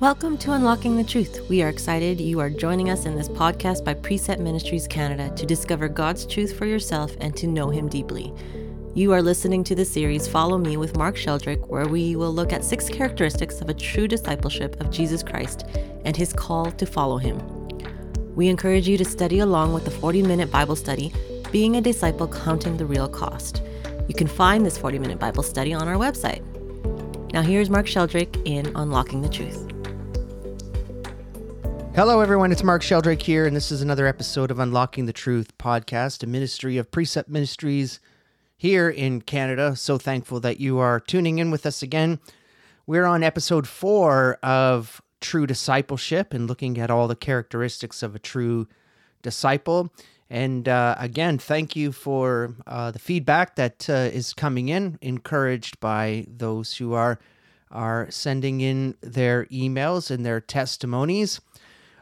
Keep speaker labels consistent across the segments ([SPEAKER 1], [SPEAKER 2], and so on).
[SPEAKER 1] Welcome to Unlocking the Truth. We are excited you are joining us in this podcast by Precept Ministries Canada to discover God's truth for yourself and to know Him deeply. You are listening to the series Follow Me with Mark Sheldrick, where we will look at six characteristics of a true discipleship of Jesus Christ and His call to follow Him. We encourage you to study along with the 40 minute Bible study, Being a Disciple Counting the Real Cost. You can find this 40 minute Bible study on our website. Now, here's Mark Sheldrick in Unlocking the Truth.
[SPEAKER 2] Hello, everyone. It's Mark Sheldrick here, and this is another episode of Unlocking the Truth podcast, a ministry of Precept Ministries here in Canada. So thankful that you are tuning in with us again. We're on episode four of True Discipleship and looking at all the characteristics of a true disciple. And uh, again, thank you for uh, the feedback that uh, is coming in, encouraged by those who are are sending in their emails and their testimonies.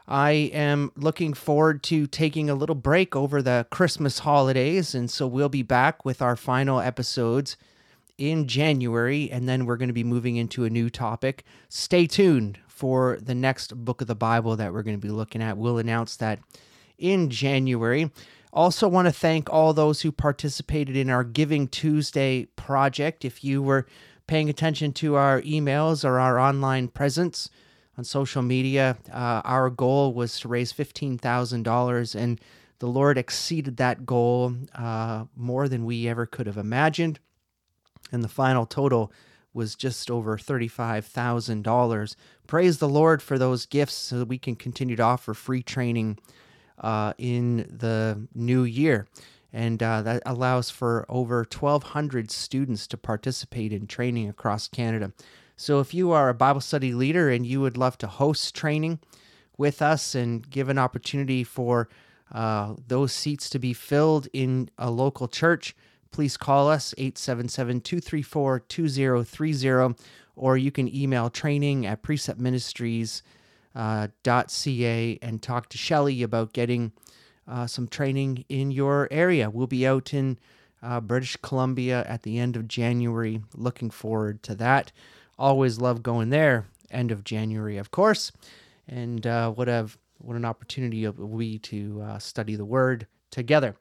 [SPEAKER 2] I am looking forward to taking a little break over the Christmas holidays. And so we'll be back with our final episodes in January. And then we're going to be moving into a new topic. Stay tuned for the next book of the Bible that we're going to be looking at. We'll announce that in January. Also, want to thank all those who participated in our Giving Tuesday project. If you were paying attention to our emails or our online presence, on social media. Uh, our goal was to raise $15,000, and the Lord exceeded that goal uh, more than we ever could have imagined. And the final total was just over $35,000. Praise the Lord for those gifts so that we can continue to offer free training uh, in the new year. And uh, that allows for over 1,200 students to participate in training across Canada. So if you are a Bible study leader and you would love to host training with us and give an opportunity for uh, those seats to be filled in a local church, please call us 877 234 2030 or you can email training at preceptministries.ca uh, and talk to Shelly about getting uh, some training in your area. We'll be out in uh, British Columbia at the end of January. Looking forward to that. Always love going there. End of January, of course. And uh, what, a, what an opportunity it will be to uh, study the Word together.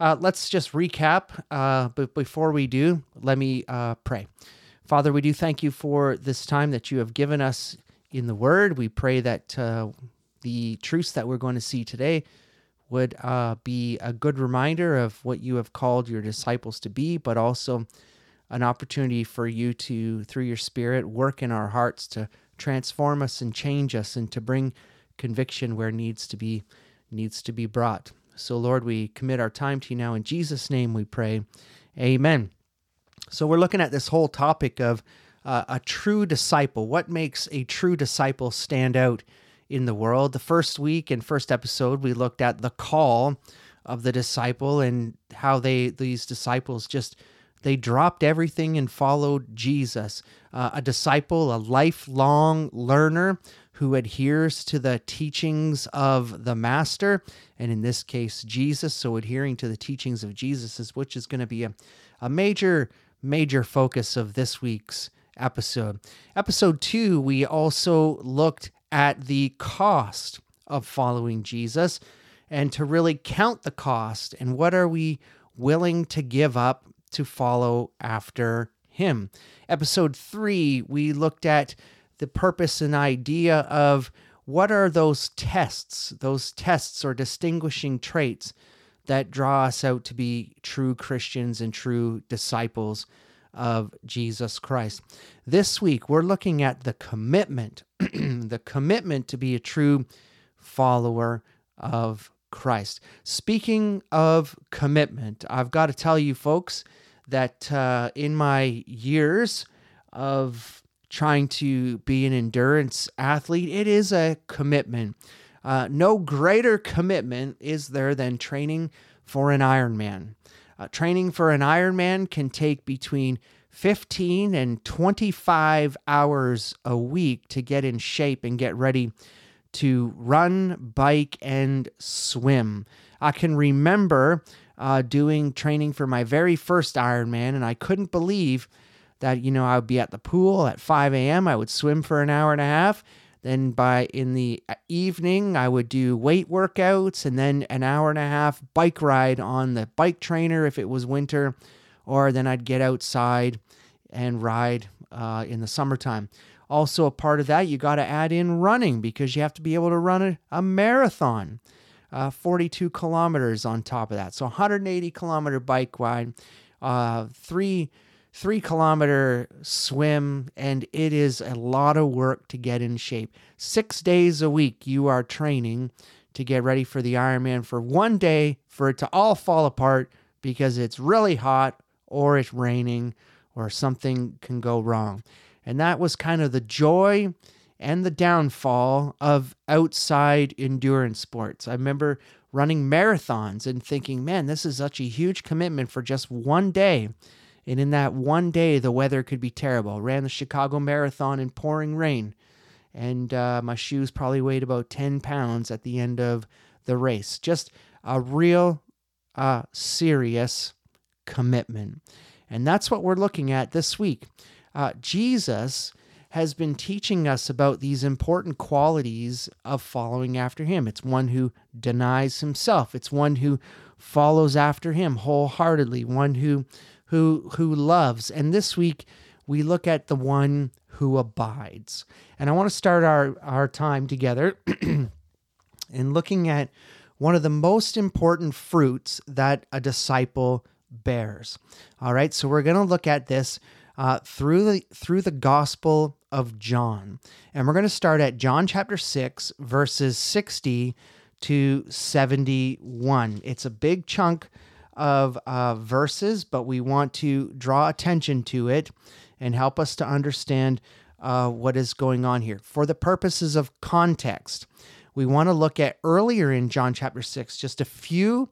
[SPEAKER 2] Uh, let's just recap. Uh, but before we do, let me uh, pray. Father, we do thank you for this time that you have given us in the Word. We pray that uh, the truths that we're going to see today would be a good reminder of what you have called your disciples to be, but also an opportunity for you to, through your Spirit, work in our hearts to transform us and change us and to bring conviction where needs to be needs to be brought. So Lord, we commit our time to you now in Jesus name we pray. Amen. So we're looking at this whole topic of uh, a true disciple. What makes a true disciple stand out in the world? The first week and first episode we looked at the call of the disciple and how they these disciples just they dropped everything and followed Jesus, uh, a disciple, a lifelong learner who adheres to the teachings of the Master, and in this case, Jesus. So, adhering to the teachings of Jesus is which is going to be a, a major, major focus of this week's episode. Episode two, we also looked at the cost of following Jesus and to really count the cost and what are we willing to give up to follow after him. Episode three, we looked at the purpose and idea of what are those tests, those tests or distinguishing traits that draw us out to be true Christians and true disciples of Jesus Christ. This week, we're looking at the commitment, the commitment to be a true follower of Christ. Speaking of commitment, I've got to tell you, folks, that uh, in my years of trying to be an endurance athlete, it is a commitment. Uh, no greater commitment is there than training for an Ironman. Uh, training for an Ironman can take between 15 and 25 hours a week to get in shape and get ready to run, bike, and swim. I can remember uh, doing training for my very first Ironman, and I couldn't believe that, you know, I would be at the pool at 5 a.m., I would swim for an hour and a half, Then by in the evening, I would do weight workouts and then an hour and a half bike ride on the bike trainer if it was winter, or then I'd get outside and ride uh, in the summertime. Also, a part of that, you got to add in running because you have to be able to run a, a marathon, uh, 42 kilometers on top of that. So 180 kilometer bike ride, uh, three three kilometer swim, and it is a lot of work to get in shape. Six days a week, you are training to get ready for the Ironman for one day for it to all fall apart because it's really hot or it's raining or something can go wrong. And that was kind of the joy and the downfall of outside endurance sports. I remember running marathons and thinking, man, this is such a huge commitment for just one day. And in that one day, the weather could be terrible. Ran the Chicago Marathon in pouring rain, and uh, my shoes probably weighed about 10 pounds at the end of the race. Just a real uh, serious commitment. And that's what we're looking at this week. Uh, Jesus has been teaching us about these important qualities of following after him. It's one who denies himself, it's one who follows after him wholeheartedly, one who who who loves. And this week we look at the one who abides. And I want to start our, our time together in looking at one of the most important fruits that a disciple bears. All right, so we're going to look at this uh, through the through the Gospel of John, and we're going to start at John chapter six, verses sixty to seventy-one. It's a big chunk of uh, verses, but we want to draw attention to it and help us to understand uh, what is going on here. For the purposes of context, we want to look at earlier in John chapter 6, just a few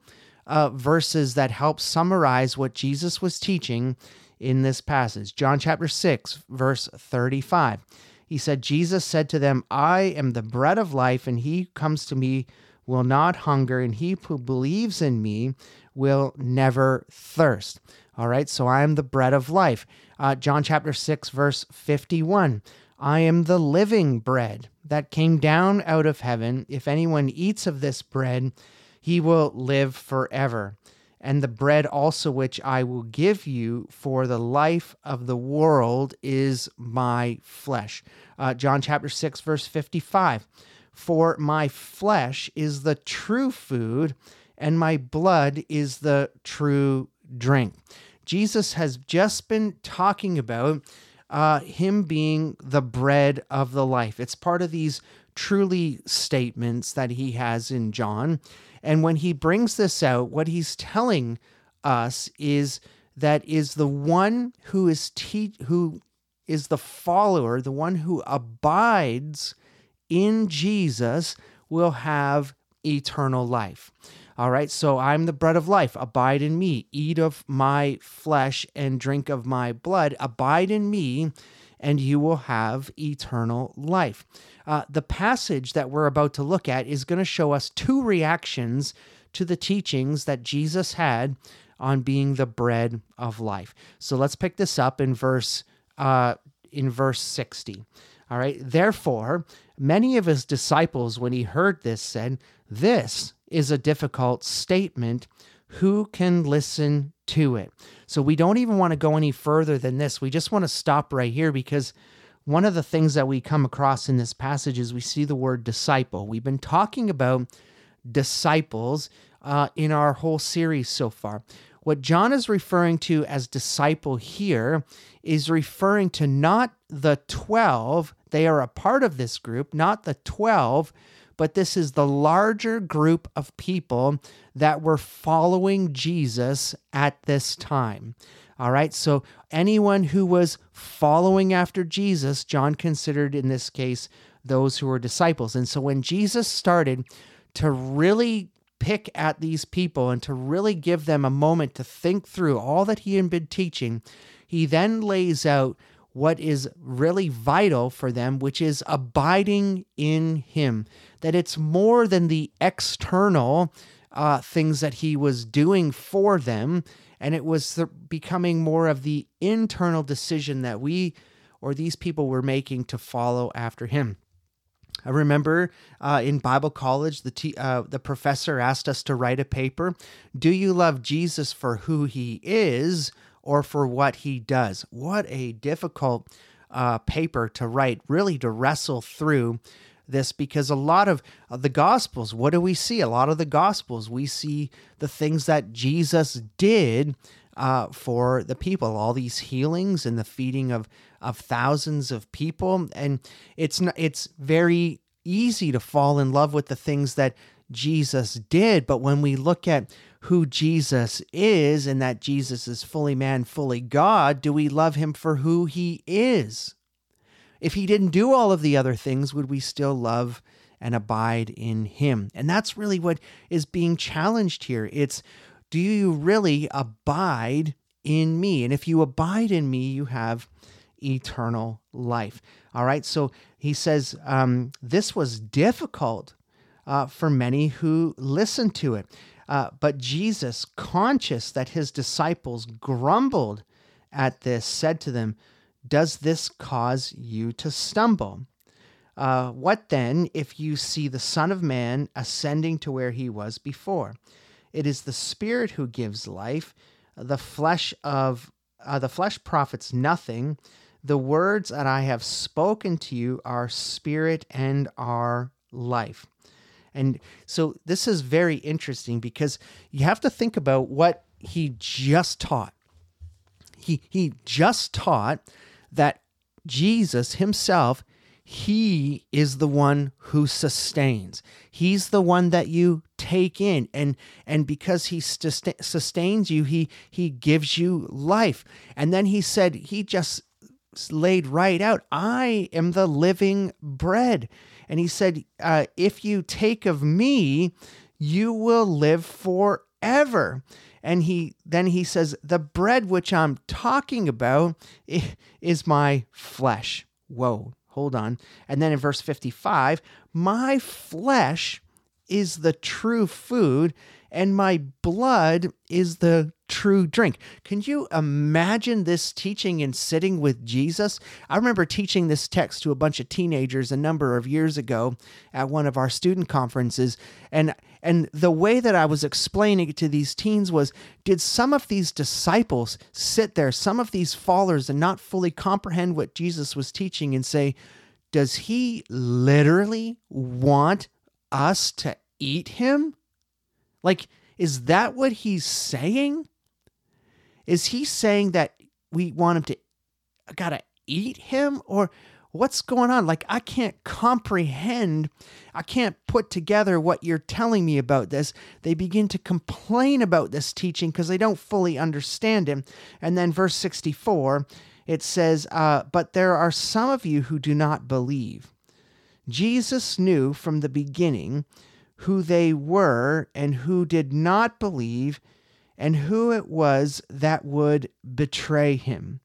[SPEAKER 2] uh, verses that help summarize what Jesus was teaching in this passage. John chapter 6, verse 35. He said, Jesus said to them, I am the bread of life, and he comes to me will not hunger, and he who believes in me will never thirst. All right, so I am the bread of life. Uh, John chapter 6, verse 51. I am the living bread that came down out of heaven. If anyone eats of this bread, he will live forever. And the bread also which I will give you for the life of the world is my flesh. Uh, John chapter 6, verse 55. For my flesh is the true food, and my blood is the true drink. Jesus has just been talking about uh, him being the bread of the life. It's part of these truly statements that he has in John. And when he brings this out, what he's telling us is that is the one who is te- who is the follower, the one who abides in Jesus will have eternal life. All right, so I'm the bread of life. Abide in me. Eat of my flesh and drink of my blood. Abide in me, and you will have eternal life. Uh, the passage that we're about to look at is going to show us two reactions to the teachings that Jesus had on being the bread of life. So let's pick this up in verse uh, in verse 60. All right. Therefore, many of his disciples, when he heard this, said, This is a difficult statement. Who can listen to it? So we don't even want to go any further than this. We just want to stop right here because one of the things that we come across in this passage is we see the word disciple. We've been talking about disciples uh, in our whole series so far. What John is referring to as disciple here is referring to not the 12, they are a part of this group, not the 12, but this is the larger group of people that were following Jesus at this time. All right, so anyone who was following after Jesus, John considered in this case those who were disciples. And so when Jesus started to really pick at these people and to really give them a moment to think through all that he had been teaching, he then lays out what is really vital for them, which is abiding in him. That it's more than the external uh, things that he was doing for them, and it was the, becoming more of the internal decision that we or these people were making to follow after him. I remember uh, in Bible college, the t- uh, the professor asked us to write a paper. Do you love Jesus for who he is or for what he does? What a difficult uh, paper to write, really to wrestle through this because a lot of, of the gospels what do we see? A lot of the gospels we see the things that jesus did uh, for the people all these healings and the feeding of of thousands of people. And it's it's very easy to fall in love with the things that Jesus did. But when we look at who Jesus is and that Jesus is fully man fully God do we love him for who he is if he didn't do all of the other things would we still love and abide in him and that's really what is being challenged here it's do you really abide in me and if you abide in me you have eternal life. All right. So he says um, this was difficult uh, for many who listened to it. Uh, but Jesus, conscious that his disciples grumbled at this, said to them, Does this cause you to stumble? Uh, what then if you see the Son of Man ascending to where he was before? It is the Spirit who gives life. The flesh of uh, the flesh profits nothing. The words that I have spoken to you are spirit and are life. And so this is very interesting because you have to think about what he just taught. He, he just taught that Jesus himself, he is the one who sustains. He's the one that you take in and and because he sustains you he he gives you life. And then he said he just laid right out I am the living bread. And he said, uh, If you take of me, you will live forever. And he then he says, The bread which I'm talking about is my flesh. Whoa, hold on. And then in verse 55, my flesh is the true food, and my blood is the true drink. Can you imagine this teaching and sitting with Jesus? I remember teaching this text to a bunch of teenagers a number of years ago at one of our student conferences and and the way that I was explaining it to these teens was did some of these disciples sit there, some of these followers and not fully comprehend what Jesus was teaching and say, does he literally want us to eat him? Like is that what he's saying? Is he saying that we want him to gotta eat him or what's going on? Like I can't comprehend, I can't put together what you're telling me about this. They begin to complain about this teaching because they don't fully understand him. And then verse 64, it says, uh, But there are some of you who do not believe. Jesus knew from the beginning who they were and who did not believe and who it was that would betray him.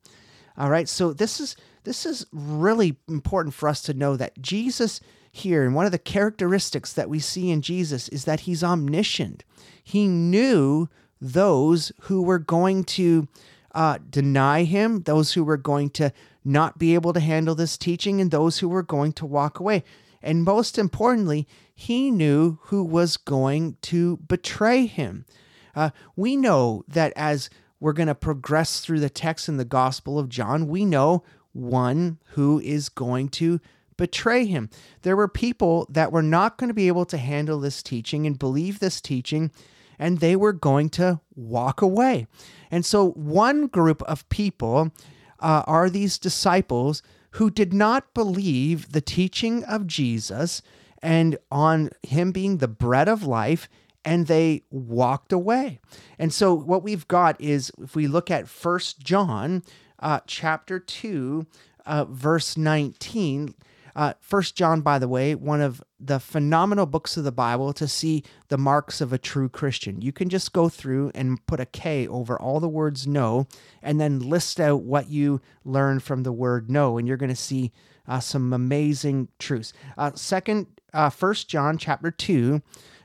[SPEAKER 2] All right, so this is this is really important for us to know that Jesus here, and one of the characteristics that we see in Jesus is that he's omniscient. He knew those who were going to uh, deny him, those who were going to not be able to handle this teaching, and those who were going to walk away. And most importantly, he knew who was going to betray him. Uh, we know that as we're going to progress through the text in the Gospel of John, we know one who is going to betray him. There were people that were not going to be able to handle this teaching and believe this teaching, and they were going to walk away. And so, one group of people uh, are these disciples who did not believe the teaching of Jesus and on him being the bread of life and they walked away. And so what we've got is if we look at First John uh, chapter 2 uh, verse 19 uh, First John, by the way, one of the phenomenal books of the Bible to see the marks of a true Christian. You can just go through and put a K over all the words "no," and then list out what you learned from the word "no," and you're going to see uh, some amazing truths. Uh, second, uh, First John chapter two,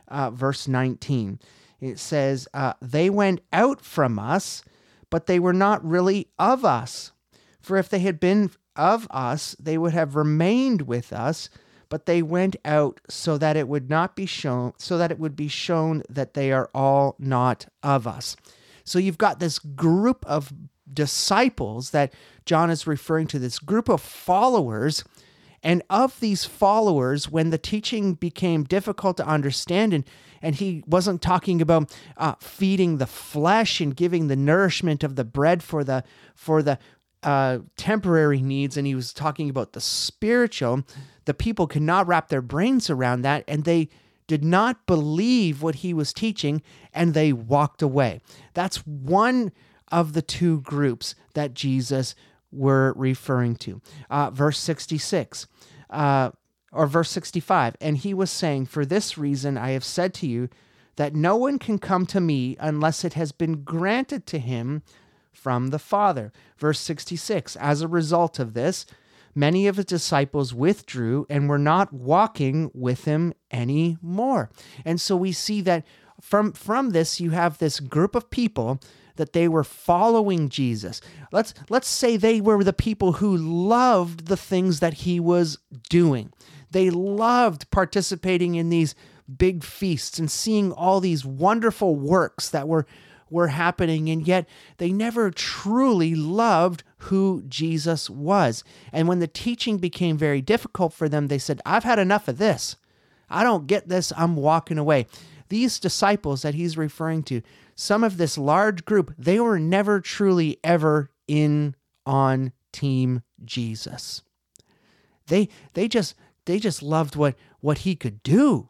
[SPEAKER 2] uh, verse 19. It says, They went out from us, but they were not really of us. For if they had been of us, they would have remained with us, but they went out so that it would not be shown, so that it would be shown that they are all not of us. So you've got this group of disciples that John is referring to, this group of followers. And of these followers, when the teaching became difficult to understand, and, and he wasn't talking about uh, feeding the flesh and giving the nourishment of the bread for the for the uh, temporary needs, and he was talking about the spiritual, the people could not wrap their brains around that, and they did not believe what he was teaching, and they walked away. That's one of the two groups that Jesus were referring to. Uh, verse 66. Uh, or verse 65, and he was saying, For this reason I have said to you that no one can come to me unless it has been granted to him from the Father. Verse 66 As a result of this, many of his disciples withdrew and were not walking with him anymore. And so we see that from, from this, you have this group of people that they were following Jesus. Let's let's say they were the people who loved the things that he was doing. They loved participating in these big feasts and seeing all these wonderful works that were were happening, and yet they never truly loved who Jesus was. And when the teaching became very difficult for them, they said, I've had enough of this. I don't get this. I'm walking away. These disciples that he's referring to, some of this large group, they were never truly ever in on team Jesus. They they just they just loved what what he could do.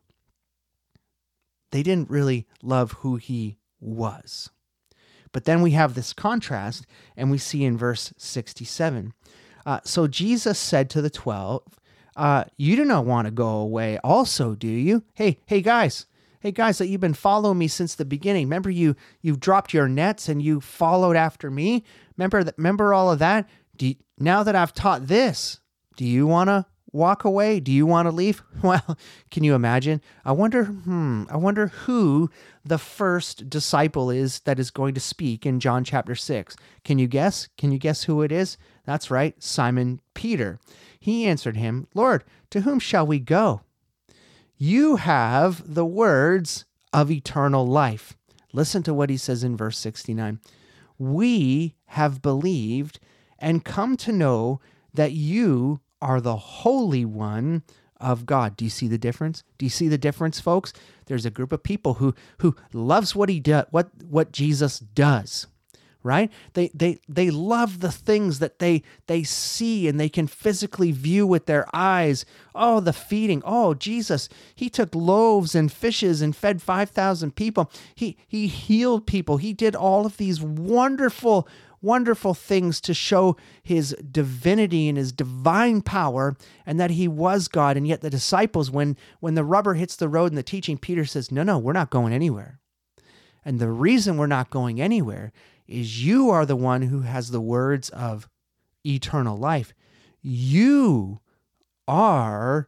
[SPEAKER 2] They didn't really love who he was. But then we have this contrast, and we see in verse 67. Uh, so Jesus said to the 12, uh, You do not want to go away, also, do you? Hey, hey, guys. Hey guys, that you've been following me since the beginning. Remember you you dropped your nets and you followed after me. Remember that remember all of that? You, now that I've taught this, do you want to walk away? Do you want to leave? Well, can you imagine? I wonder, hmm, I wonder who the first disciple is that is going to speak in John chapter 6. Can you guess? Can you guess who it is? That's right, Simon Peter. He answered him, Lord, to whom shall we go? You have the words of eternal life. Listen to what he says in verse 69. We have believed and come to know that you are the Holy One of God. Do you see the difference? Do you see the difference, folks? There's a group of people who who loves what he does, what what Jesus does, right? They they they love the things that they they see and they can physically view with their eyes. Oh, the feeding. Oh, Jesus, he took loaves and fishes and fed 5,000 people. He he healed people. He did all of these wonderful wonderful things to show his divinity and his divine power and that he was God. And yet the disciples, when when the rubber hits the road in the teaching, Peter says, No, no, we're not going anywhere. And the reason we're not going anywhere is you are the one who has the words of eternal life. You are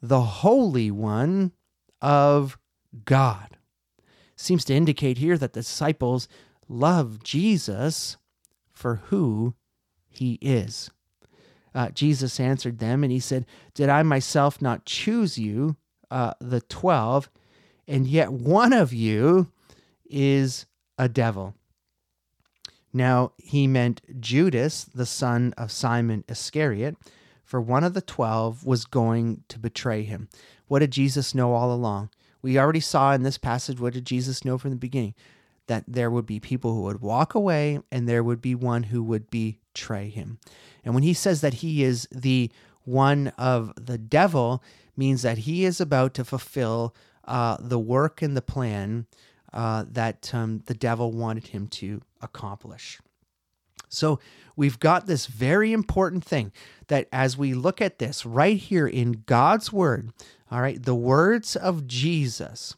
[SPEAKER 2] the Holy One of God. Seems to indicate here that the disciples love Jesus for who he is. Uh, Jesus answered them and he said, Did I myself not choose you, uh, the twelve, and yet one of you is a devil? Now he meant Judas, the son of Simon Iscariot, for one of the twelve was going to betray him. What did Jesus know all along? We already saw in this passage what did Jesus know from the beginning? That there would be people who would walk away and there would be one who would betray him. And when he says that he is the one of the devil, means that he is about to fulfill uh, the work and the plan uh, that um, the devil wanted him to accomplish. So we've got this very important thing that as we look at this right here in God's word, all right, the words of Jesus,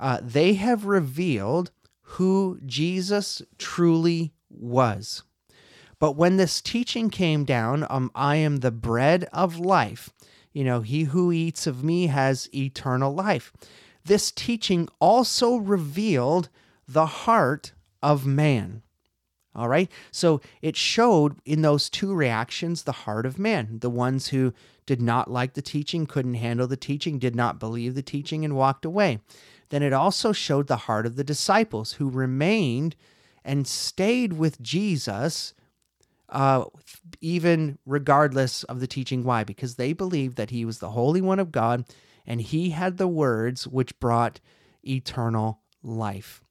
[SPEAKER 2] uh, they have revealed who Jesus truly was. But when this teaching came down, um, I am the bread of life, you know, he who eats of me has eternal life. This teaching also revealed the heart of man. All right. So it showed in those two reactions the heart of man, the ones who did not like the teaching, couldn't handle the teaching, did not believe the teaching, and walked away. Then it also showed the heart of the disciples who remained and stayed with Jesus, uh, even regardless of the teaching. Why? Because they believed that he was the Holy One of God and he had the words which brought eternal life.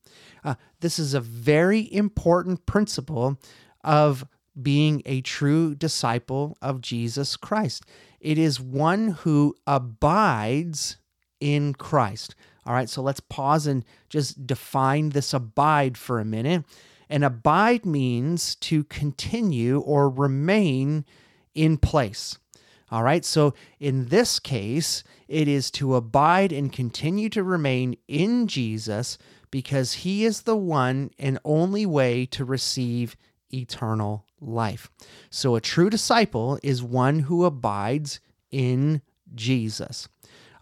[SPEAKER 2] Uh, this is a very important principle of being a true disciple of Jesus Christ. It is one who abides in Christ. All right, so let's pause and just define this abide for a minute. And abide means to continue or remain in place. All right, so in this case, it is to abide and continue to remain in Jesus because he is the one and only way to receive eternal life. So a true disciple is one who abides in Jesus.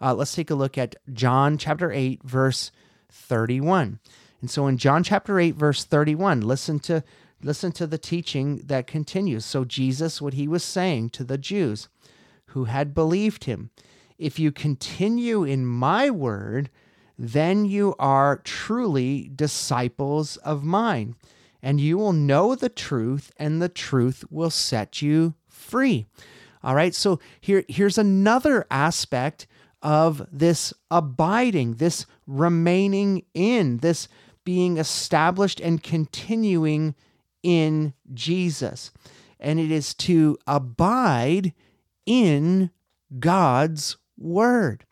[SPEAKER 2] Uh, let's take a look at John chapter 8, verse 31. And so in John chapter 8, verse 31, listen to listen to the teaching that continues. So Jesus, what he was saying to the Jews who had believed him, if you continue in my word, then you are truly disciples of mine, and you will know the truth, and the truth will set you free. All right, so here, here's another aspect of this abiding, this remaining in, this being established and continuing in Jesus. And it is to abide in God's word.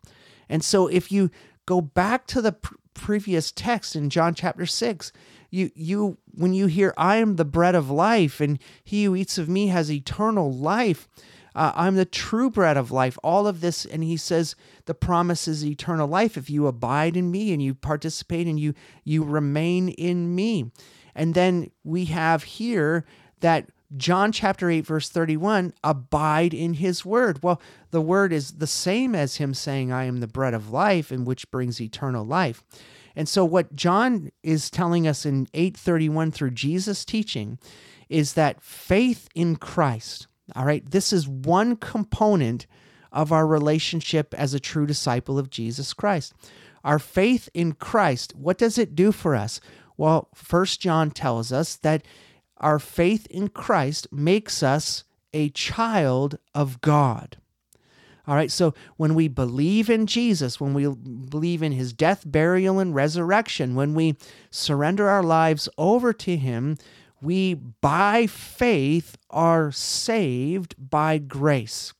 [SPEAKER 2] And so if you go back to the pr- previous text in John chapter 6, you you when you hear I am the bread of life and he who eats of me has eternal life, uh, I'm the true bread of life. All of this, and he says the promise is eternal life if you abide in me and you participate and you you remain in me. And then we have here that John chapter 8, verse 31, abide in his word. Well, the word is the same as him saying, I am the bread of life, and which brings eternal life. And so what John is telling us in 831 through Jesus' teaching is that faith in Christ, all right, this is one component of our relationship as a true disciple of Jesus Christ. Our faith in Christ, what does it do for us? Well, First John tells us that our faith in Christ makes us a child of God. All right, so when we believe in Jesus, when we believe in his death, burial, and resurrection, when we surrender our lives over to him, we by faith are saved by grace.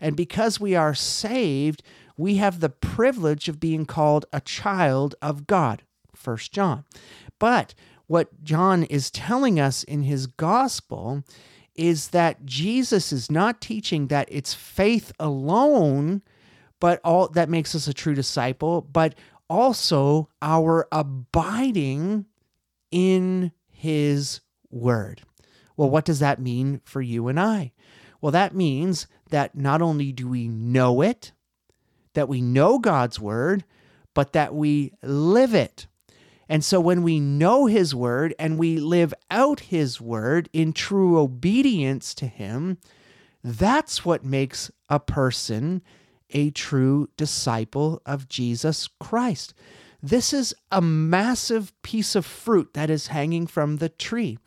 [SPEAKER 2] And because we are saved, we have the privilege of being called a child of God. First John. But what John is telling us in his gospel is that Jesus is not teaching that it's faith alone, but all that makes us a true disciple, but also our abiding in his word. Well, what does that mean for you and I? Well, that means that not only do we know it, that we know God's word, but that we live it. And so when we know his word and we live out his word in true obedience to him, that's what makes a person a true disciple of Jesus Christ. This is a massive piece of fruit that is hanging from the tree.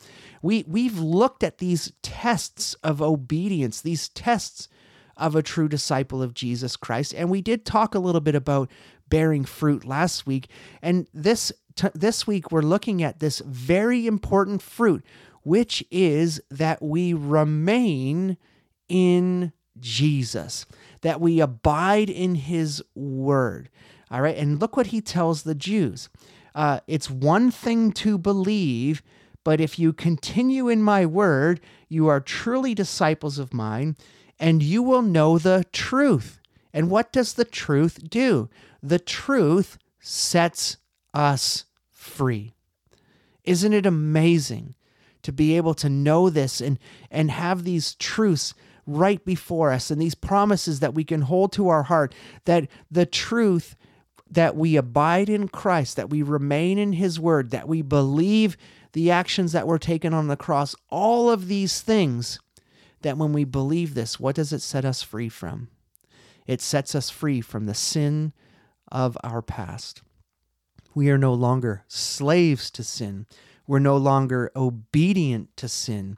[SPEAKER 2] We, we've looked at these tests of obedience, these tests of a true disciple of Jesus Christ. And we did talk a little bit about bearing fruit last week. And this t- this week we're looking at this very important fruit, which is that we remain in Jesus, that we abide in his word. All right. And look what he tells the Jews uh, it's one thing to believe, but if you continue in my word, you are truly disciples of mine, and you will know the truth. And what does the truth do? The truth sets us free. Isn't it amazing to be able to know this and, and have these truths right before us and these promises that we can hold to our heart that the truth that we abide in Christ, that we remain in His Word, that we believe the actions that were taken on the cross, all of these things, that when we believe this, what does it set us free from? It sets us free from the sin of our past. We are no longer slaves to sin. We're no longer obedient to sin,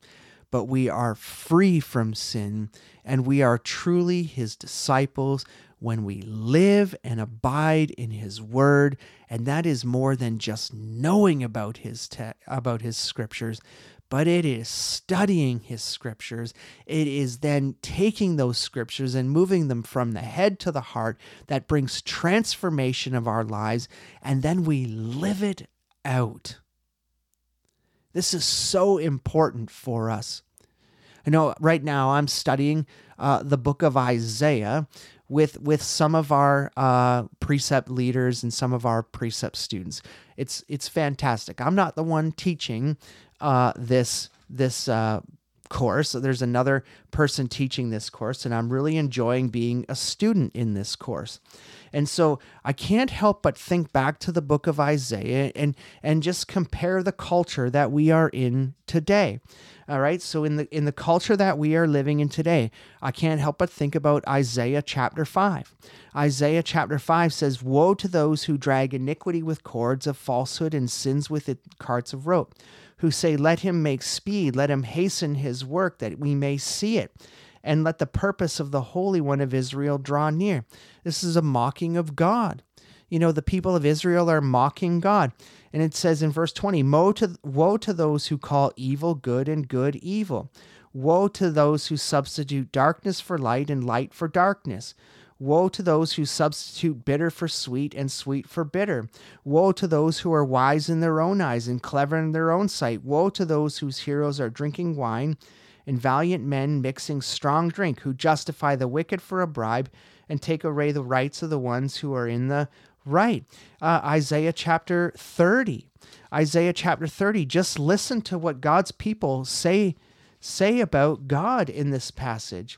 [SPEAKER 2] but we are free from sin and we are truly his disciples when we live and abide in his word and that is more than just knowing about his te- about his scriptures but it is studying his scriptures. It is then taking those scriptures and moving them from the head to the heart that brings transformation of our lives, and then we live it out. This is so important for us. I know right now I'm studying uh, the book of Isaiah with with some of our uh, precept leaders and some of our precept students. It's it's fantastic. I'm not the one teaching, uh, this this uh, course. There's another person teaching this course, and I'm really enjoying being a student in this course. And so I can't help but think back to the book of Isaiah and and just compare the culture that we are in today. All right. So in the in the culture that we are living in today, I can't help but think about Isaiah chapter 5. Isaiah chapter 5 says, "Woe to those who drag iniquity with cords of falsehood and sins with it carts of rope." who say, Let him make speed, let him hasten his work, that we may see it, and let the purpose of the Holy One of Israel draw near. This is a mocking of God. You know, the people of Israel are mocking God. And it says in verse 20, Woe to, woe to those who call evil good and good evil. Woe to those who substitute darkness for light and light for darkness. Woe to those who substitute bitter for sweet and sweet for bitter. Woe to those who are wise in their own eyes and clever in their own sight. Woe to those whose heroes are drinking wine and valiant men mixing strong drink, who justify the wicked for a bribe and take away the rights of the ones who are in the right. Uh, Isaiah chapter 30. Isaiah chapter 30. Just listen to what God's people say say about God in this passage.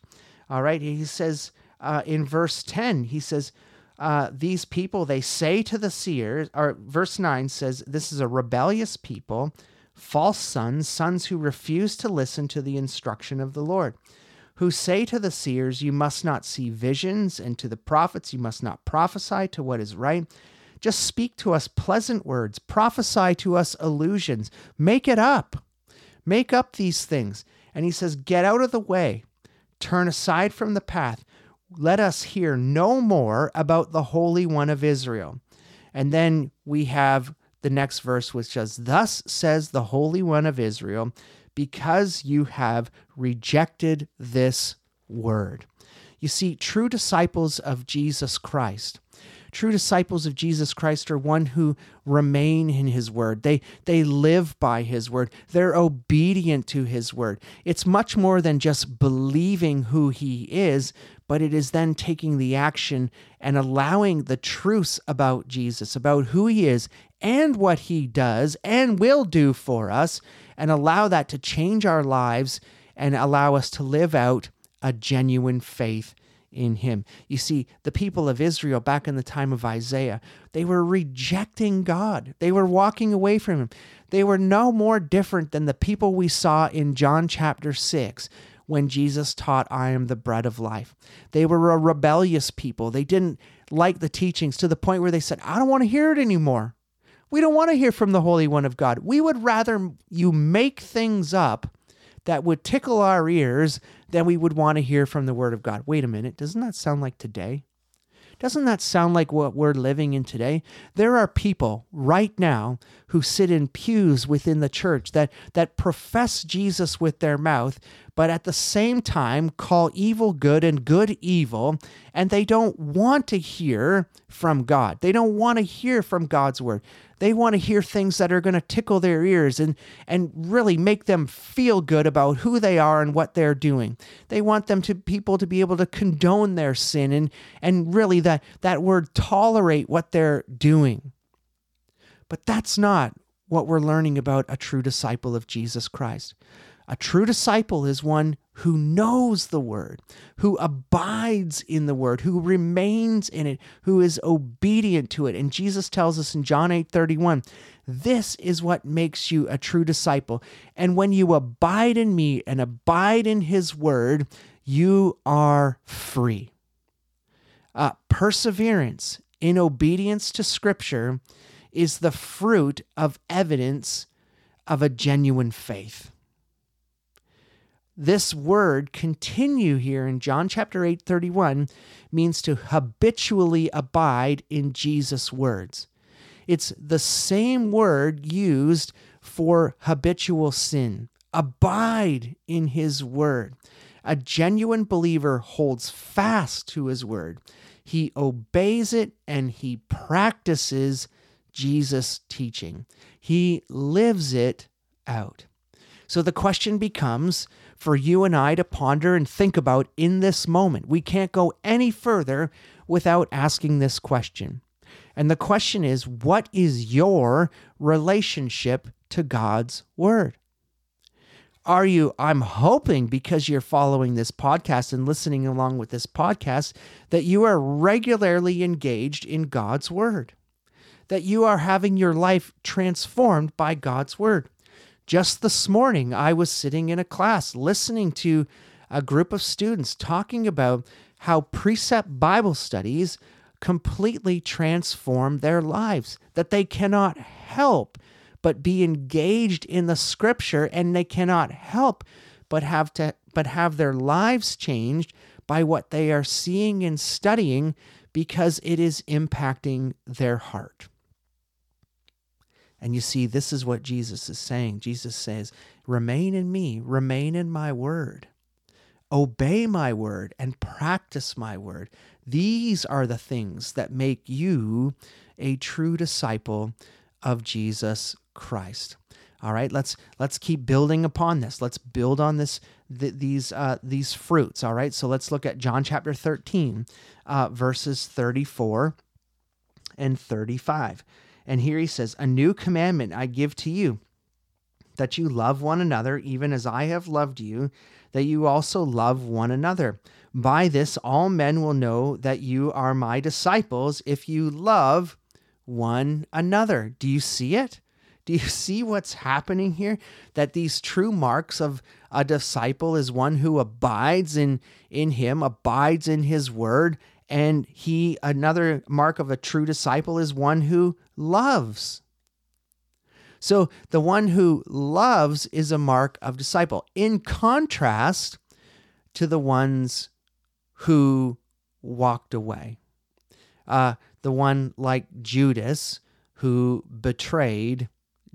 [SPEAKER 2] All right, he says, uh, in verse 10, he says, uh, These people, they say to the seers, or verse 9 says, This is a rebellious people, false sons, sons who refuse to listen to the instruction of the Lord, who say to the seers, You must not see visions, and to the prophets, You must not prophesy to what is right. Just speak to us pleasant words, prophesy to us illusions, make it up. Make up these things. And he says, Get out of the way, turn aside from the path let us hear no more about the Holy One of Israel. And then we have the next verse, which says, Thus says the Holy One of Israel, because you have rejected this word. You see, true disciples of Jesus Christ True disciples of Jesus Christ are one who remain in his word. They they live by his word. They're obedient to his word. It's much more than just believing who he is, but it is then taking the action and allowing the truths about Jesus, about who he is and what he does and will do for us, and allow that to change our lives and allow us to live out a genuine faith in him. You see, the people of Israel back in the time of Isaiah, they were rejecting God. They were walking away from him. They were no more different than the people we saw in John chapter 6 when Jesus taught, I am the bread of life. They were a rebellious people. They didn't like the teachings to the point where they said, I don't want to hear it anymore. We don't want to hear from the Holy One of God. We would rather you make things up that would tickle our ears than we would want to hear from the Word of God. Wait a minute, doesn't that sound like today? Doesn't that sound like what we're living in today? There are people right now who sit in pews within the church that, that profess Jesus with their mouth, but at the same time call evil good and good evil, and they don't want to hear from God. They don't want to hear from God's word. They want to hear things that are going to tickle their ears and, and really make them feel good about who they are and what they're doing. They want them to people to be able to condone their sin and, and really that, that word tolerate what they're doing. But that's not what we're learning about a true disciple of Jesus Christ. A true disciple is one who knows the word, who abides in the word, who remains in it, who is obedient to it. And Jesus tells us in John 8 31, this is what makes you a true disciple. And when you abide in me and abide in his word, you are free. Uh, perseverance in obedience to Scripture is the fruit of evidence of a genuine faith. This word continue here in John chapter 8 31 means to habitually abide in Jesus' words. It's the same word used for habitual sin. Abide in his word. A genuine believer holds fast to his word. He obeys it and he practices Jesus' teaching. He lives it out. So the question becomes for you and I to ponder and think about in this moment. We can't go any further without asking this question. And the question is what is your relationship to God's Word? Are you, I'm hoping because you're following this podcast and listening along with this podcast, that you are regularly engaged in God's Word, that you are having your life transformed by God's Word. Just this morning, I was sitting in a class listening to a group of students talking about how precept Bible studies completely transform their lives, that they cannot help but be engaged in the scripture and they cannot help but have to but have their lives changed by what they are seeing and studying because it is impacting their heart. And you see, this is what Jesus is saying. Jesus says, Remain in me, remain in my word, obey my word, and practice my word. These are the things that make you a true disciple of Jesus Christ. All right, let's let's keep building upon this. Let's build on this th- these uh, these fruits. All right, so let's look at John chapter thirteen, uh, verses thirty four and thirty five. And here he says, "A new commandment I give to you, that you love one another, even as I have loved you, that you also love one another. By this all men will know that you are my disciples if you love one another." Do you see it? Do you see what's happening here? That these true marks of a disciple is one who abides in in him, abides in his word, and he another mark of a true disciple is one who loves. So the one who loves is a mark of disciple. In contrast to the ones who walked away. Uh, the one like Judas who betrayed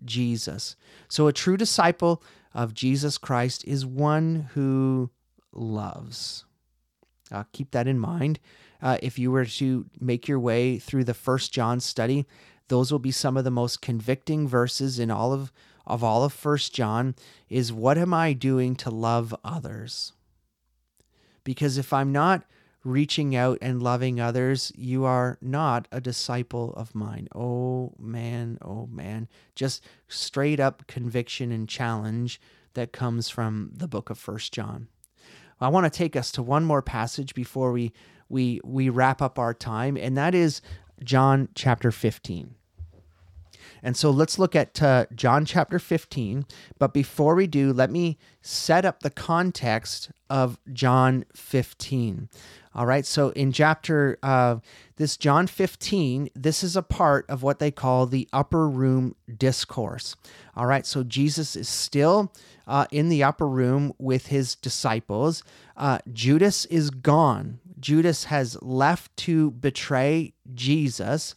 [SPEAKER 2] Jesus. So, a true disciple of Jesus Christ is one who loves. Uh, keep that in mind. Uh, if you were to make your way through the First John study, those will be some of the most convicting verses in all of of all of First John. Is what am I doing to love others? Because if I'm not reaching out and loving others, you are not a disciple of mine. Oh man, oh man. Just straight up conviction and challenge that comes from the book of First John. I want to take us to one more passage before we we we wrap up our time and that is John chapter 15. And so let's look at uh, John chapter 15. But before we do, let me set up the context of John 15. All right. So in chapter, uh, this John 15, this is a part of what they call the upper room discourse. All right. So Jesus is still uh, in the upper room with his disciples. Uh, Judas is gone. Judas has left to betray Jesus.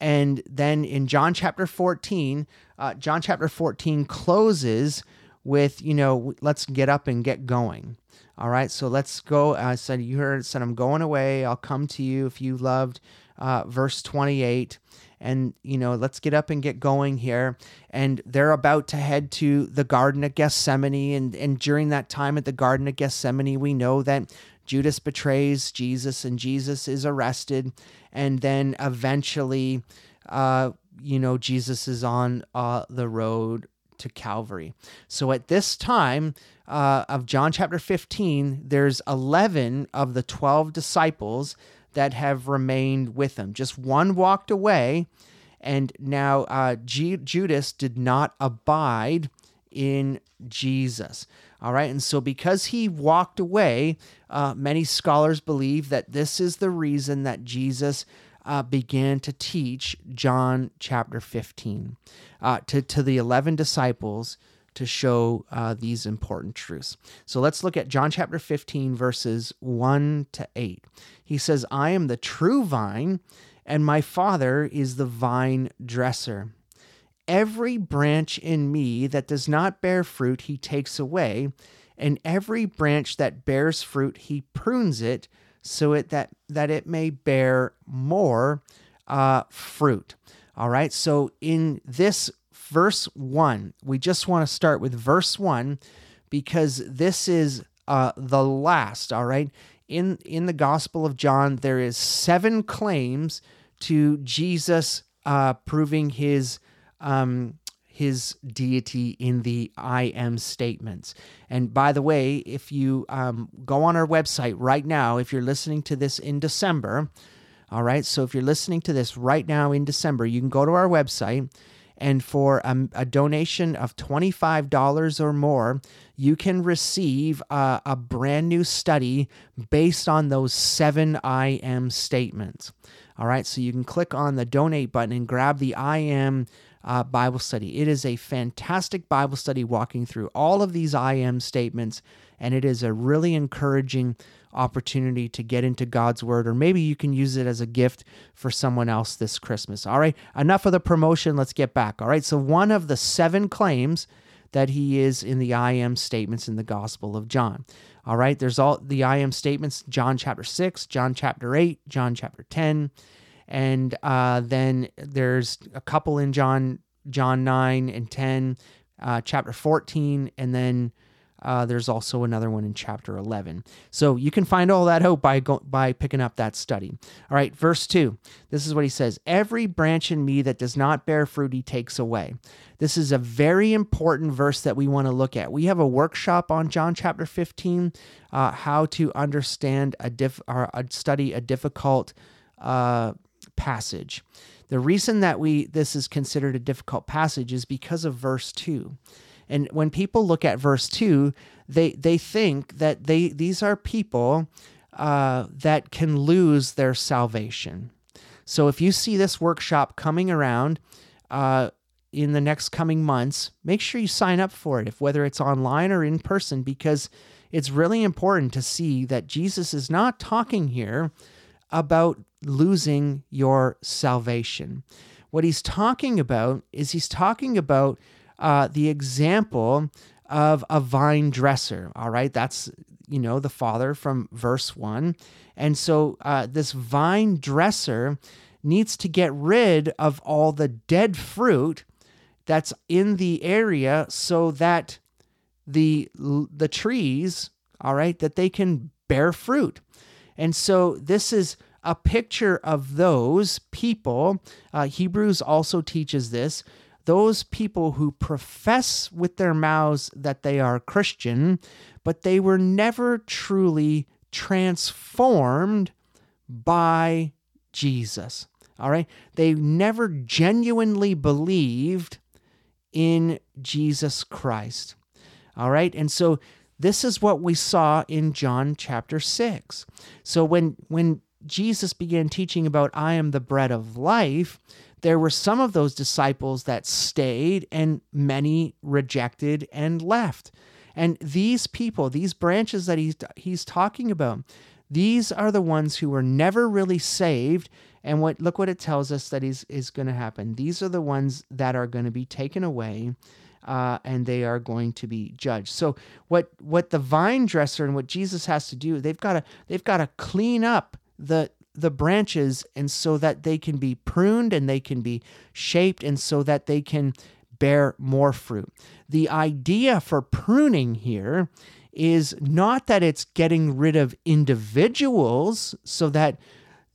[SPEAKER 2] And then in John chapter 14, uh, John chapter 14 closes with, you know, let's get up and get going. All right, so let's go. I said, You heard, said, I'm going away. I'll come to you if you loved. Uh, verse 28. And, you know, let's get up and get going here. And they're about to head to the Garden of Gethsemane. And, and during that time at the Garden of Gethsemane, we know that Judas betrays Jesus and Jesus is arrested. And then eventually, uh, you know, Jesus is on uh, the road to Calvary. So at this time uh, of John chapter 15, there's 11 of the 12 disciples that have remained with him. Just one walked away, and now uh, G- Judas did not abide in Jesus. All right. And so, because he walked away, uh, many scholars believe that this is the reason that Jesus uh, began to teach John chapter 15 uh, to, to the 11 disciples to show uh, these important truths. So let's look at John chapter 15, verses 1 to 8. He says, I am the true vine, and my Father is the vine dresser. Every branch in me that does not bear fruit, he takes away, and every branch that bears fruit, he prunes it so it that that it may bear more uh, fruit. All right. So in this verse one, we just want to start with verse one because this is uh, the last. All right. In in the Gospel of John, there is seven claims to Jesus uh, proving his um, his deity in the I am statements. And by the way, if you um, go on our website right now, if you're listening to this in December, all right, so if you're listening to this right now in December, you can go to our website. And for a, a donation of $25 or more, you can receive a, a brand new study based on those seven I am statements. All right, so you can click on the donate button and grab the I am uh, Bible study. It is a fantastic Bible study walking through all of these I am statements, and it is a really encouraging opportunity to get into God's Word, or maybe you can use it as a gift for someone else this Christmas. All right, enough of the promotion. Let's get back. All right, so one of the seven claims that he is in the I am statements in the Gospel of John. All right, there's all the I am statements John chapter 6, John chapter 8, John chapter 10, and uh, then there's a couple in John John 9 and 10, uh, chapter 14, and then uh, there's also another one in chapter 11. So you can find all that out by go- by picking up that study. All right, verse 2. This is what he says, "Every branch in me that does not bear fruit he takes away." This is a very important verse that we want to look at. We have a workshop on John chapter 15, uh, how to understand a diff or study a difficult uh, passage. The reason that we this is considered a difficult passage is because of verse 2. And when people look at verse 2, they they think that they these are people uh, that can lose their salvation. So if you see this workshop coming around uh, in the next coming months, make sure you sign up for it, if whether it's online or in person, because it's really important to see that Jesus is not talking here about losing your salvation. What he's talking about is he's talking about uh, the example of a vine dresser. All right, that's you know the father from verse one, and so uh, this vine dresser needs to get rid of all the dead fruit that's in the area so that the the trees all right that they can bear fruit and so this is a picture of those people. Uh, Hebrews also teaches this those people who profess with their mouths that they are Christian, but they were never truly transformed by Jesus. All right? They never genuinely believed in Jesus Christ. All right? And so this is what we saw in John chapter 6. So when when Jesus began teaching about, I am the bread of life, there were some of those disciples that stayed and many rejected and left. And these people, these branches that he's, he's talking about, these are the ones who were never really saved. And what look what it tells us that is, is going to happen. These are the ones that are going to be taken away. Uh, and they are going to be judged. So what what the vine dresser and what Jesus has to do, they've got to they've got to clean up the the branches and so that they can be pruned and they can be shaped and so that they can bear more fruit. The idea for pruning here is not that it's getting rid of individuals so that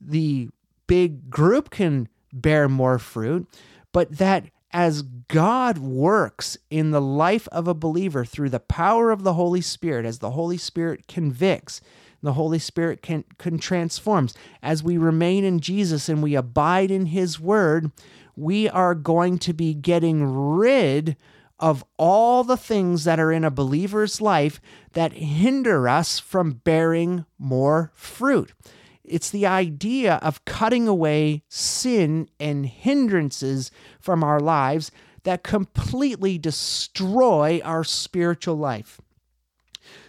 [SPEAKER 2] the big group can bear more fruit, but that as God works in the life of a believer through the power of the Holy Spirit, as the Holy Spirit convicts, the Holy Spirit can, can transforms. As we remain in Jesus and we abide in His Word, we are going to be getting rid of all the things that are in a believer's life that hinder us from bearing more fruit. It's the idea of cutting away sin and hindrances from our lives that completely destroy our spiritual life.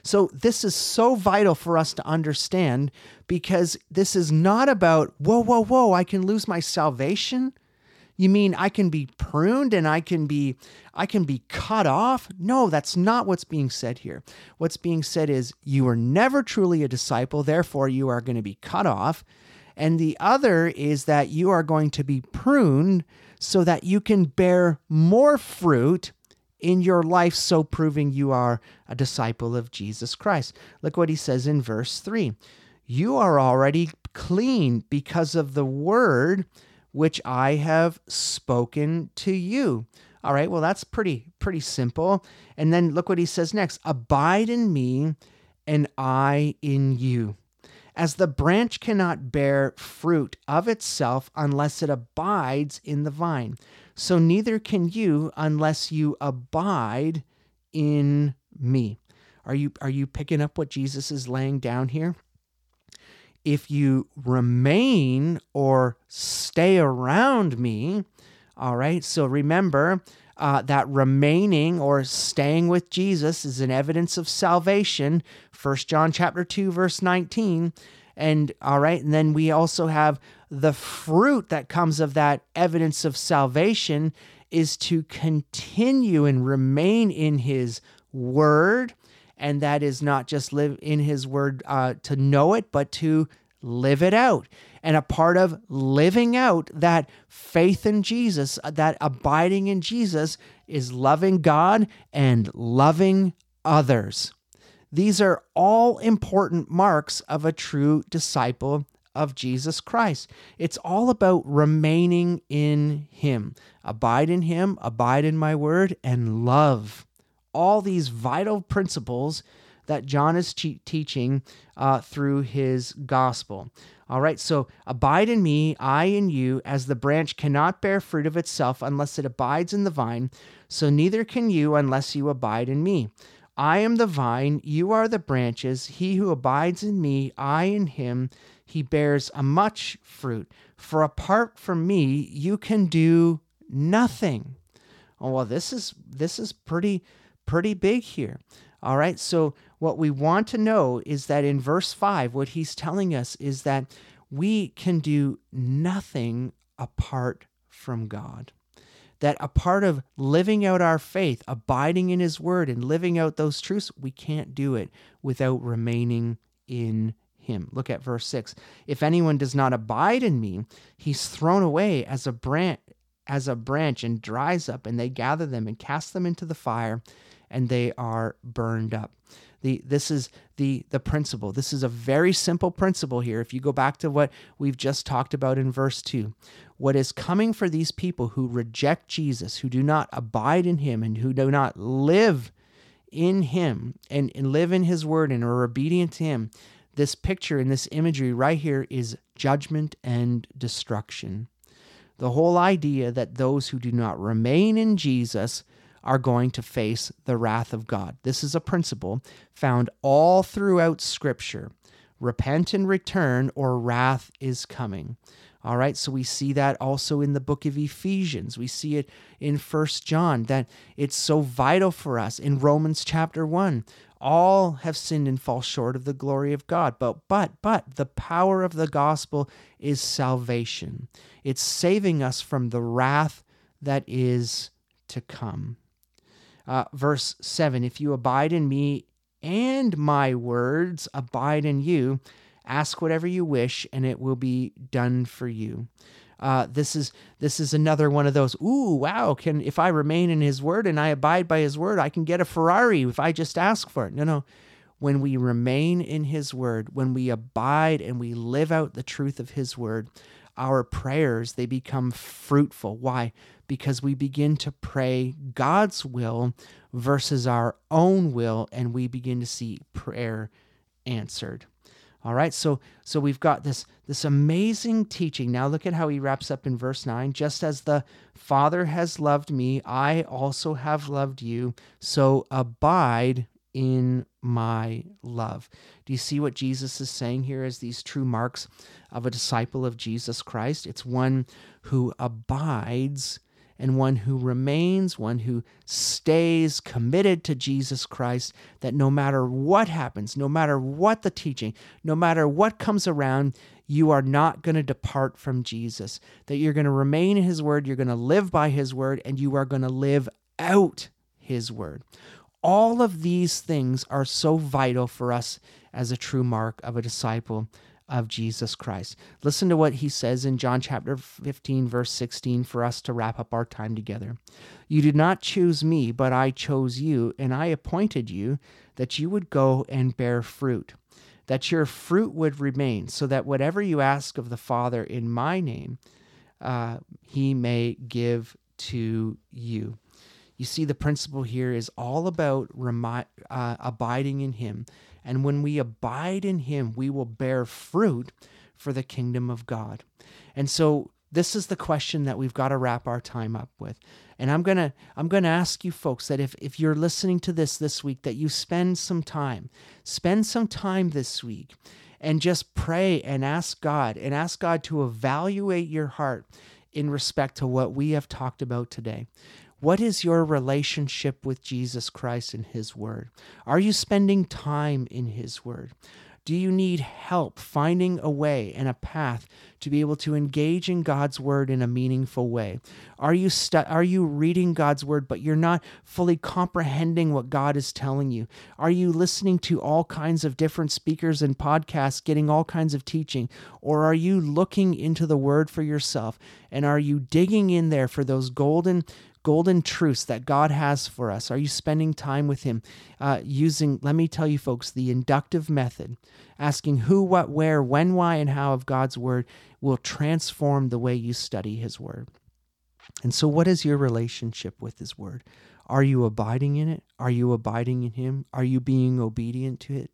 [SPEAKER 2] So, this is so vital for us to understand because this is not about, whoa, whoa, whoa, I can lose my salvation. You mean I can be pruned and I can be I can be cut off? No, that's not what's being said here. What's being said is you are never truly a disciple, therefore you are going to be cut off. And the other is that you are going to be pruned so that you can bear more fruit in your life, so proving you are a disciple of Jesus Christ. Look what he says in verse 3 You are already clean because of the word which I have spoken to you. All right, well, that's pretty, pretty simple. And then look what he says next Abide in me, and I in you. As the branch cannot bear fruit of itself unless it abides in the vine, so neither can you unless you abide in me. Are you are you picking up what Jesus is laying down here? if you remain or stay around me, all right, so remember uh, that remaining or staying with Jesus is an evidence of salvation. First John chapter 2, verse 19. And all right, and then we also have the fruit that comes of that evidence of salvation is to continue and remain in his word and that is not just live in his word uh, to know it, but to live it out. And a part of living out that faith in Jesus, uh, that abiding in Jesus, is loving God and loving others. These are all important marks of a true disciple of Jesus Christ. It's all about remaining in Him. Abide in Him, abide in my word, and love all these vital principles that John is te- teaching uh, through his gospel. All right, so abide in me, I in you, as the branch cannot bear fruit of itself unless it abides in the vine, so neither can you unless you abide in me. I am the vine, you are the branches. He who abides in me, I in him, he bears a much fruit. For apart from me, you can do nothing. Oh well, this is this is pretty pretty big here. All right. So, what we want to know is that in verse 5, what he's telling us is that we can do nothing apart from God. That a part of living out our faith, abiding in his word, and living out those truths, we can't do it without remaining in him. Look at verse 6. If anyone does not abide in me, he's thrown away as a branch as a branch and dries up and they gather them and cast them into the fire and they are burned up. The, this is the, the principle. This is a very simple principle here. If you go back to what we've just talked about in verse 2, what is coming for these people who reject Jesus, who do not abide in him, and who do not live in him and, and live in his word and are obedient to him, this picture and this imagery right here is judgment and destruction. The whole idea that those who do not remain in Jesus are going to face the wrath of God. This is a principle found all throughout Scripture. Repent and return, or wrath is coming. All right, so we see that also in the book of Ephesians. We see it in First John that it's so vital for us. In Romans chapter 1, all have sinned and fall short of the glory of God. But but but the power of the gospel is salvation. It's saving us from the wrath that is to come. Uh, verse 7 If you abide in me and my words abide in you, ask whatever you wish, and it will be done for you. Uh, this is this is another one of those. Ooh, wow! Can if I remain in His word and I abide by His word, I can get a Ferrari if I just ask for it. No, no. When we remain in His word, when we abide and we live out the truth of His word, our prayers they become fruitful. Why? because we begin to pray God's will versus our own will, and we begin to see prayer answered. All right, so so we've got this this amazing teaching. Now look at how he wraps up in verse 9. Just as the Father has loved me, I also have loved you. So abide in my love. Do you see what Jesus is saying here as these true marks of a disciple of Jesus Christ? It's one who abides and one who remains, one who stays committed to Jesus Christ, that no matter what happens, no matter what the teaching, no matter what comes around, you are not going to depart from Jesus, that you're going to remain in His Word, you're going to live by His Word, and you are going to live out His Word. All of these things are so vital for us as a true mark of a disciple of Jesus Christ. Listen to what he says in John chapter 15, verse 16, for us to wrap up our time together. You did not choose me, but I chose you, and I appointed you that you would go and bear fruit, that your fruit would remain, so that whatever you ask of the Father in my name, uh, he may give to you. You see, the principle here is all about remi- uh, abiding in him and when we abide in Him, we will bear fruit for the kingdom of God. And so this is the question that we've got to wrap our time up with. And I'm going to I'm going to ask you folks that if if you're listening to this this week that you spend some time. Spend some time this week and just pray and ask God and ask God to evaluate your heart in respect to what we have talked about today. What is your relationship with Jesus Christ and His Word? Are you spending time in His Word? Do you need help finding a way and a path to be able to engage in God's word in a meaningful way? Are you stu- are you reading God's word but you're not fully comprehending what God is telling you? Are you listening to all kinds of different speakers and podcasts getting all kinds of teaching or are you looking into the word for yourself and are you digging in there for those golden golden truths that God has for us? Are you spending time with Him uh, using, let me tell you, folks, the inductive method, asking who, what, where, when, why, and how of God's Word will transform the way you study His Word. And so, what is your relationship with His Word? Are you abiding in it? Are you abiding in Him? Are you being obedient to it?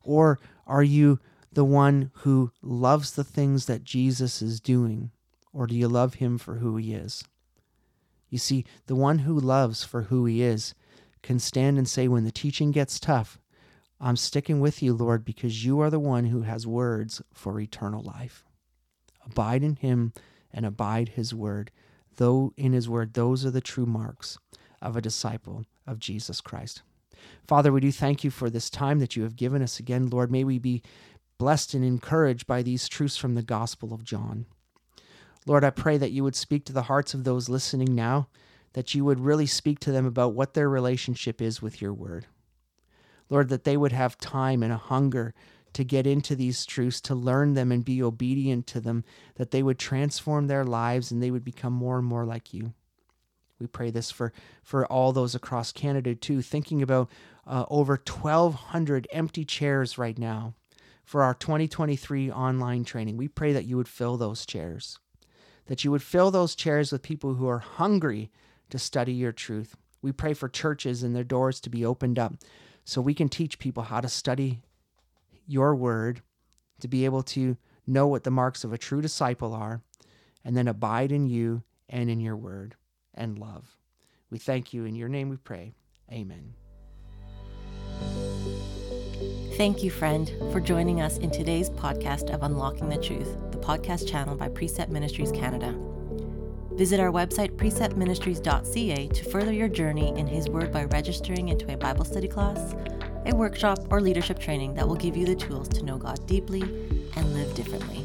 [SPEAKER 2] Or are you the one who loves the things that Jesus is doing? Or do you love Him for who He is? You see, the one who loves for who he is can stand and say, when the teaching gets tough, I'm sticking with you, Lord, because you are the one who has words for eternal life. Abide in him and abide his word. Though in his word, those are the true marks of a disciple of Jesus Christ. Father, we do thank you for this time that you have given us again, Lord. May we be blessed and encouraged by these truths from the Gospel of John. Lord, I pray that you would speak to the hearts of those listening now, that you would really speak to them about what their relationship is with your word. Lord, that they would have time and a hunger to get into these truths, to learn them and be obedient to them, that they would transform their lives and they would become more and more like you. We pray this for, for all those across Canada too, thinking about uh, over 1,200 empty chairs right now for our 2023 online training. We pray that you would fill those chairs that you would fill those chairs with people who are hungry to study your truth. We pray for churches and their doors to be opened up so we can teach people how to study your word, to be able to know what the marks of a true disciple are, and then abide in you and in your word and love. We thank you. In your name we pray. Amen.
[SPEAKER 1] Thank you, friend, for joining us in today's podcast of Unlocking the Truth, podcast channel by Precept Ministries Canada. Visit our website, preceptministries.ca, to further your journey in His Word by registering into a Bible study class, a workshop, or leadership training that will give you the tools to know God deeply and live differently.